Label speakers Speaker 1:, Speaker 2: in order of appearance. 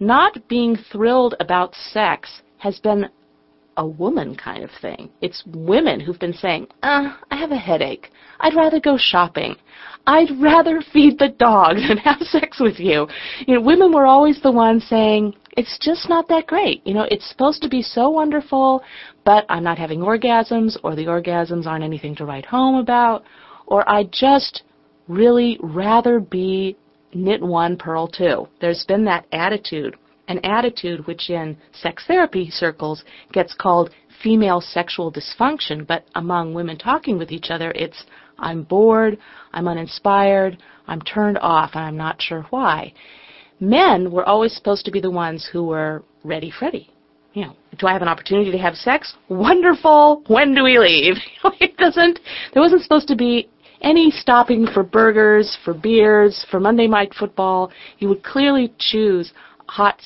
Speaker 1: not being thrilled about sex has been a woman kind of thing. It's women who've been saying, uh, I have a headache. I'd rather go shopping. I'd rather feed the dog than have sex with you. You know, women were always the ones saying, it's just not that great. You know, it's supposed to be so wonderful, but I'm not having orgasms, or the orgasms aren't anything to write home about, or I'd just really rather be knit one, purl two. There's been that attitude an attitude which in sex therapy circles gets called female sexual dysfunction, but among women talking with each other, it's I'm bored, I'm uninspired, I'm turned off, and I'm not sure why. Men were always supposed to be the ones who were ready, Freddy. You know, do I have an opportunity to have sex? Wonderful. When do we leave? it doesn't. There wasn't supposed to be any stopping for burgers, for beers, for Monday night football. You would clearly choose hot